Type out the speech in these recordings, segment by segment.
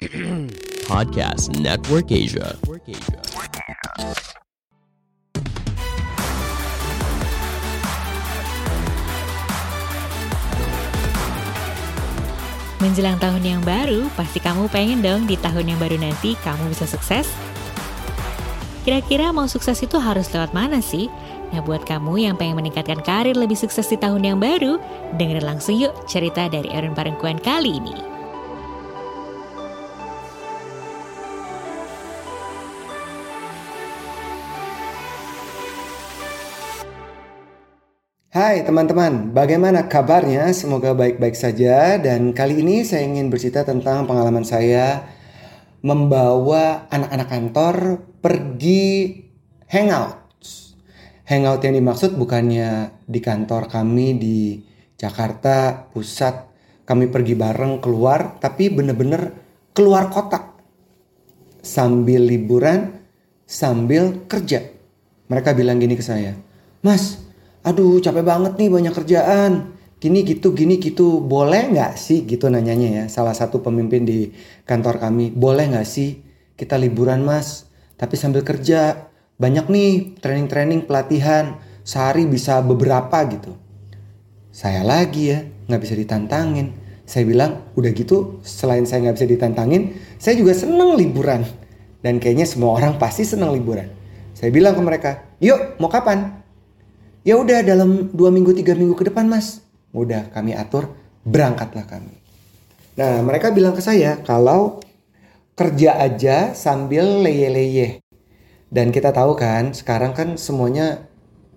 Podcast Network Asia. Menjelang tahun yang baru, pasti kamu pengen dong di tahun yang baru nanti kamu bisa sukses? Kira-kira mau sukses itu harus lewat mana sih? Nah buat kamu yang pengen meningkatkan karir lebih sukses di tahun yang baru, dengerin langsung yuk cerita dari Erun Parengkuan kali ini. Hai teman-teman, bagaimana kabarnya? Semoga baik-baik saja dan kali ini saya ingin bercerita tentang pengalaman saya membawa anak-anak kantor pergi hangout. Hangout yang dimaksud bukannya di kantor kami di Jakarta pusat kami pergi bareng keluar tapi bener-bener keluar kota sambil liburan sambil kerja. Mereka bilang gini ke saya, Mas, aduh capek banget nih banyak kerjaan. Gini gitu gini gitu. Boleh nggak sih gitu nanyanya ya salah satu pemimpin di kantor kami boleh nggak sih kita liburan mas? Tapi sambil kerja banyak nih training-training pelatihan sehari bisa beberapa gitu. Saya lagi ya nggak bisa ditantangin. Saya bilang udah gitu selain saya nggak bisa ditantangin saya juga seneng liburan. Dan kayaknya semua orang pasti seneng liburan. Saya bilang ke mereka yuk mau kapan Ya udah dalam dua minggu tiga minggu ke depan mas. Udah kami atur berangkatlah kami. Nah mereka bilang ke saya kalau kerja aja sambil leye-leye. Dan kita tahu kan sekarang kan semuanya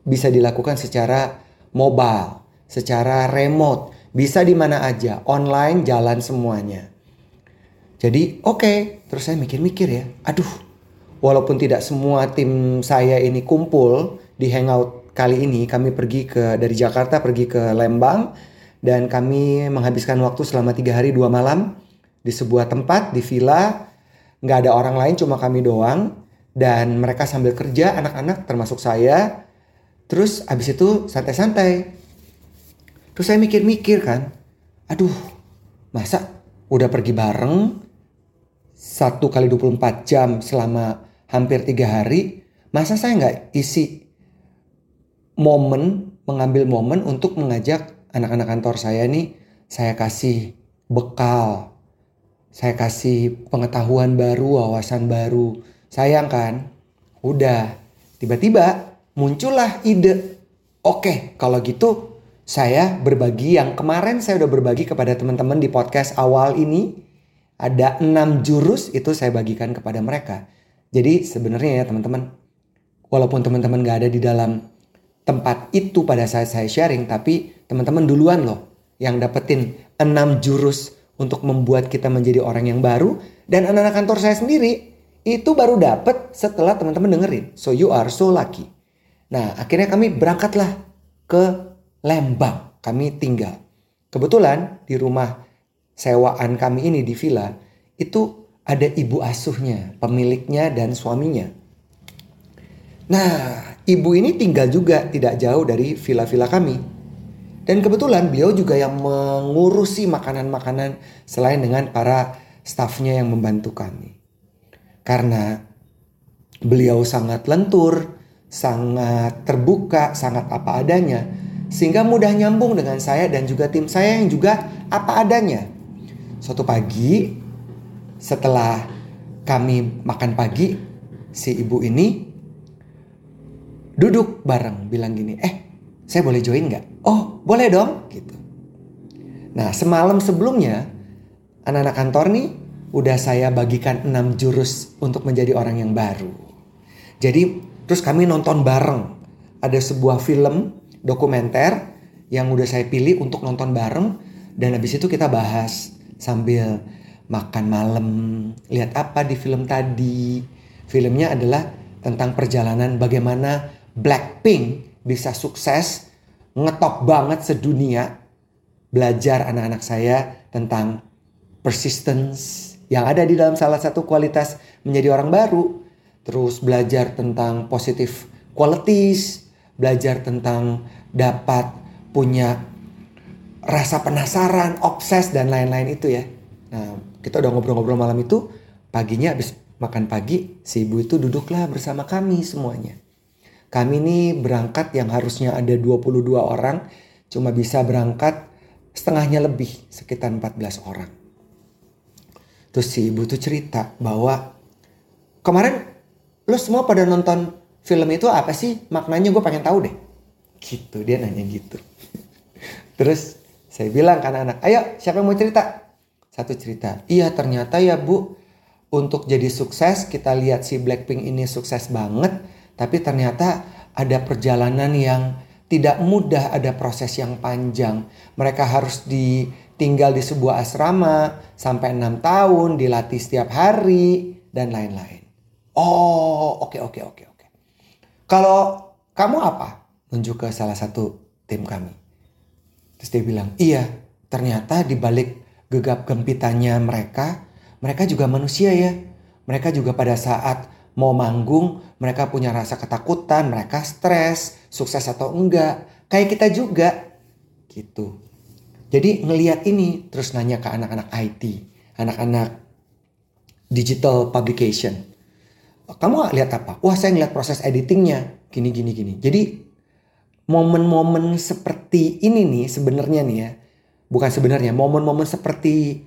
bisa dilakukan secara mobile, secara remote, bisa di mana aja, online jalan semuanya. Jadi oke, okay. terus saya mikir-mikir ya, aduh, walaupun tidak semua tim saya ini kumpul di hangout kali ini kami pergi ke dari Jakarta pergi ke Lembang dan kami menghabiskan waktu selama tiga hari dua malam di sebuah tempat di villa. Nggak ada orang lain cuma kami doang. Dan mereka sambil kerja anak-anak termasuk saya. Terus abis itu santai-santai. Terus saya mikir-mikir kan aduh masa udah pergi bareng satu kali 24 jam selama hampir tiga hari? Masa saya nggak isi momen mengambil momen untuk mengajak anak-anak kantor saya nih saya kasih bekal saya kasih pengetahuan baru wawasan baru. Sayang kan? Udah. Tiba-tiba muncullah ide. Oke kalau gitu saya berbagi yang kemarin saya udah berbagi kepada teman-teman di podcast awal ini. Ada enam jurus itu saya bagikan kepada mereka. Jadi sebenarnya ya teman-teman walaupun teman-teman gak ada di dalam tempat itu pada saat saya sharing, tapi teman-teman duluan loh yang dapetin 6 jurus untuk membuat kita menjadi orang yang baru dan anak-anak kantor saya sendiri itu baru dapet setelah teman-teman dengerin. So you are so lucky. Nah akhirnya kami berangkatlah ke Lembang. Kami tinggal. Kebetulan di rumah sewaan kami ini di villa itu ada ibu asuhnya, pemiliknya dan suaminya. Nah, ibu ini tinggal juga tidak jauh dari villa-villa kami. Dan kebetulan beliau juga yang mengurusi makanan-makanan selain dengan para stafnya yang membantu kami. Karena beliau sangat lentur, sangat terbuka, sangat apa adanya. Sehingga mudah nyambung dengan saya dan juga tim saya yang juga apa adanya. Suatu pagi setelah kami makan pagi, si ibu ini duduk bareng bilang gini, eh saya boleh join nggak? Oh boleh dong gitu. Nah semalam sebelumnya anak-anak kantor nih udah saya bagikan 6 jurus untuk menjadi orang yang baru. Jadi terus kami nonton bareng. Ada sebuah film dokumenter yang udah saya pilih untuk nonton bareng dan habis itu kita bahas sambil makan malam. Lihat apa di film tadi? Filmnya adalah tentang perjalanan bagaimana Blackpink bisa sukses ngetop banget sedunia belajar anak-anak saya tentang persistence yang ada di dalam salah satu kualitas menjadi orang baru. Terus belajar tentang positive qualities belajar tentang dapat punya rasa penasaran obses dan lain-lain itu ya. Nah kita udah ngobrol-ngobrol malam itu paginya habis makan pagi si ibu itu duduklah bersama kami semuanya kami ini berangkat yang harusnya ada 22 orang cuma bisa berangkat setengahnya lebih sekitar 14 orang. Terus si ibu tuh cerita bahwa kemarin lo semua pada nonton film itu apa sih? Maknanya gue pengen tahu deh. Gitu dia nanya gitu. Terus saya bilang ke anak-anak ayo siapa yang mau cerita? Satu cerita. Iya ternyata ya bu, untuk jadi sukses kita lihat si Blackpink ini sukses banget. Tapi ternyata ada perjalanan yang tidak mudah, ada proses yang panjang. Mereka harus ditinggal di sebuah asrama sampai enam tahun, dilatih setiap hari, dan lain-lain. Oh, oke, okay, oke, okay, oke, okay, oke. Kalau kamu apa? Nunjuk ke salah satu tim kami. Terus dia bilang, iya, ternyata di balik gegap gempitannya mereka, mereka juga manusia ya. Mereka juga pada saat mau manggung, mereka punya rasa ketakutan, mereka stres, sukses atau enggak. Kayak kita juga. Gitu. Jadi ngeliat ini terus nanya ke anak-anak IT, anak-anak digital publication. Kamu lihat apa? Wah saya ngeliat proses editingnya. Gini, gini, gini. Jadi momen-momen seperti ini nih sebenarnya nih ya bukan sebenarnya momen-momen seperti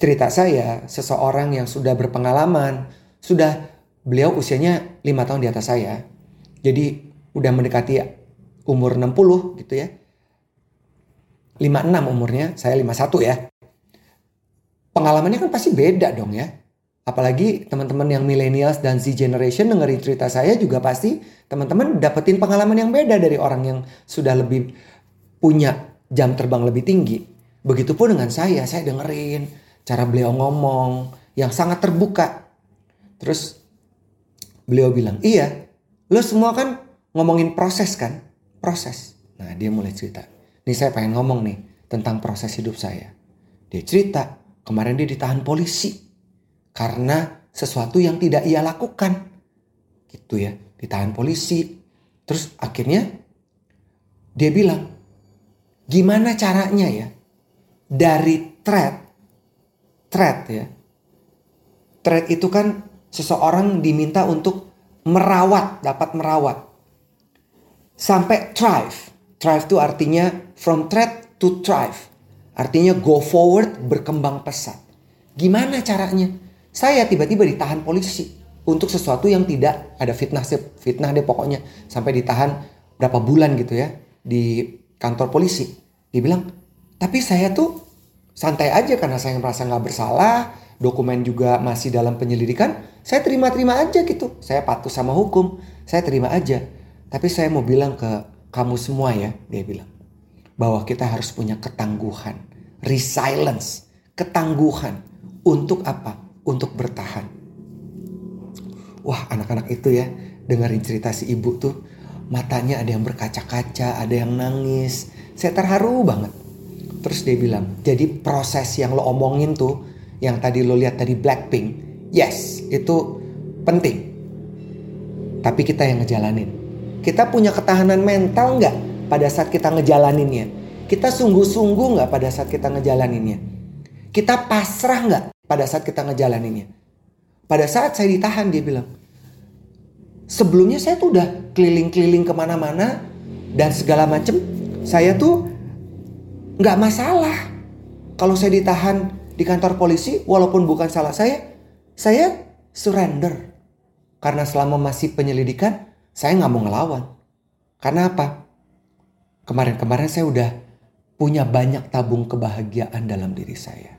cerita saya seseorang yang sudah berpengalaman sudah beliau usianya lima tahun di atas saya jadi udah mendekati umur 60 gitu ya 56 umurnya saya 51 ya pengalamannya kan pasti beda dong ya apalagi teman-teman yang millennials dan Z generation dengerin cerita saya juga pasti teman-teman dapetin pengalaman yang beda dari orang yang sudah lebih punya jam terbang lebih tinggi. Begitupun dengan saya, saya dengerin cara beliau ngomong yang sangat terbuka. Terus beliau bilang, iya, lo semua kan ngomongin proses kan? Proses. Nah dia mulai cerita. Nih saya pengen ngomong nih tentang proses hidup saya. Dia cerita, kemarin dia ditahan polisi. Karena sesuatu yang tidak ia lakukan. Gitu ya, ditahan polisi. Terus akhirnya dia bilang, Gimana caranya ya? Dari threat, threat ya. Threat itu kan seseorang diminta untuk merawat, dapat merawat. Sampai thrive. Thrive itu artinya from threat to thrive. Artinya go forward, berkembang pesat. Gimana caranya? Saya tiba-tiba ditahan polisi untuk sesuatu yang tidak ada fitnah fitnah deh pokoknya sampai ditahan berapa bulan gitu ya di kantor polisi. Dia bilang, tapi saya tuh santai aja karena saya merasa nggak bersalah, dokumen juga masih dalam penyelidikan, saya terima-terima aja gitu. Saya patuh sama hukum, saya terima aja. Tapi saya mau bilang ke kamu semua ya, dia bilang. Bahwa kita harus punya ketangguhan, resilience, ketangguhan. Untuk apa? Untuk bertahan. Wah anak-anak itu ya, dengerin cerita si ibu tuh matanya ada yang berkaca-kaca, ada yang nangis. Saya terharu banget. Terus dia bilang, jadi proses yang lo omongin tuh, yang tadi lo lihat tadi Blackpink, yes, itu penting. Tapi kita yang ngejalanin. Kita punya ketahanan mental nggak pada saat kita ngejalaninnya? Kita sungguh-sungguh nggak pada saat kita ngejalaninnya? Kita pasrah nggak pada saat kita ngejalaninnya? Pada saat saya ditahan dia bilang, sebelumnya saya tuh udah keliling-keliling ke mana-mana dan segala macem saya tuh nggak masalah kalau saya ditahan di kantor polisi walaupun bukan salah saya saya surrender. Karena selama masih penyelidikan saya nggak mau ngelawan. Karena apa? Kemarin-kemarin saya udah punya banyak tabung kebahagiaan dalam diri saya.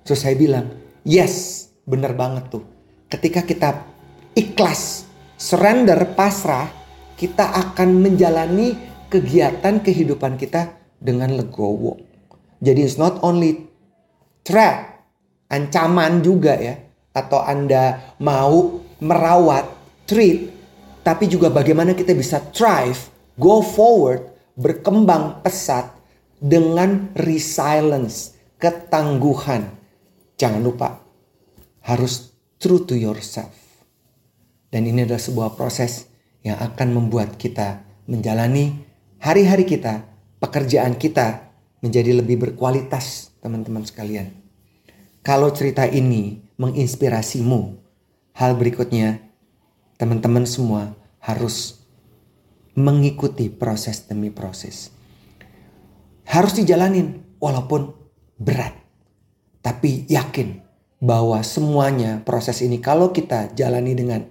Terus saya bilang yes bener banget tuh. Ketika kita ikhlas surrender, pasrah, kita akan menjalani kegiatan kehidupan kita dengan legowo. Jadi it's not only threat, ancaman juga ya. Atau Anda mau merawat, treat, tapi juga bagaimana kita bisa thrive, go forward, berkembang pesat dengan resilience, ketangguhan. Jangan lupa, harus true to yourself. Dan ini adalah sebuah proses yang akan membuat kita menjalani hari-hari kita, pekerjaan kita menjadi lebih berkualitas, teman-teman sekalian. kalau cerita ini menginspirasimu, hal berikutnya teman-teman semua harus mengikuti proses demi proses. Harus dijalanin walaupun berat. Tapi yakin bahwa semuanya proses ini kalau kita jalani dengan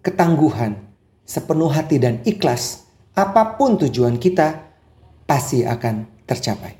ketangguhan, sepenuh hati dan ikhlas, apa pun tujuan kita pasti akan tercapai.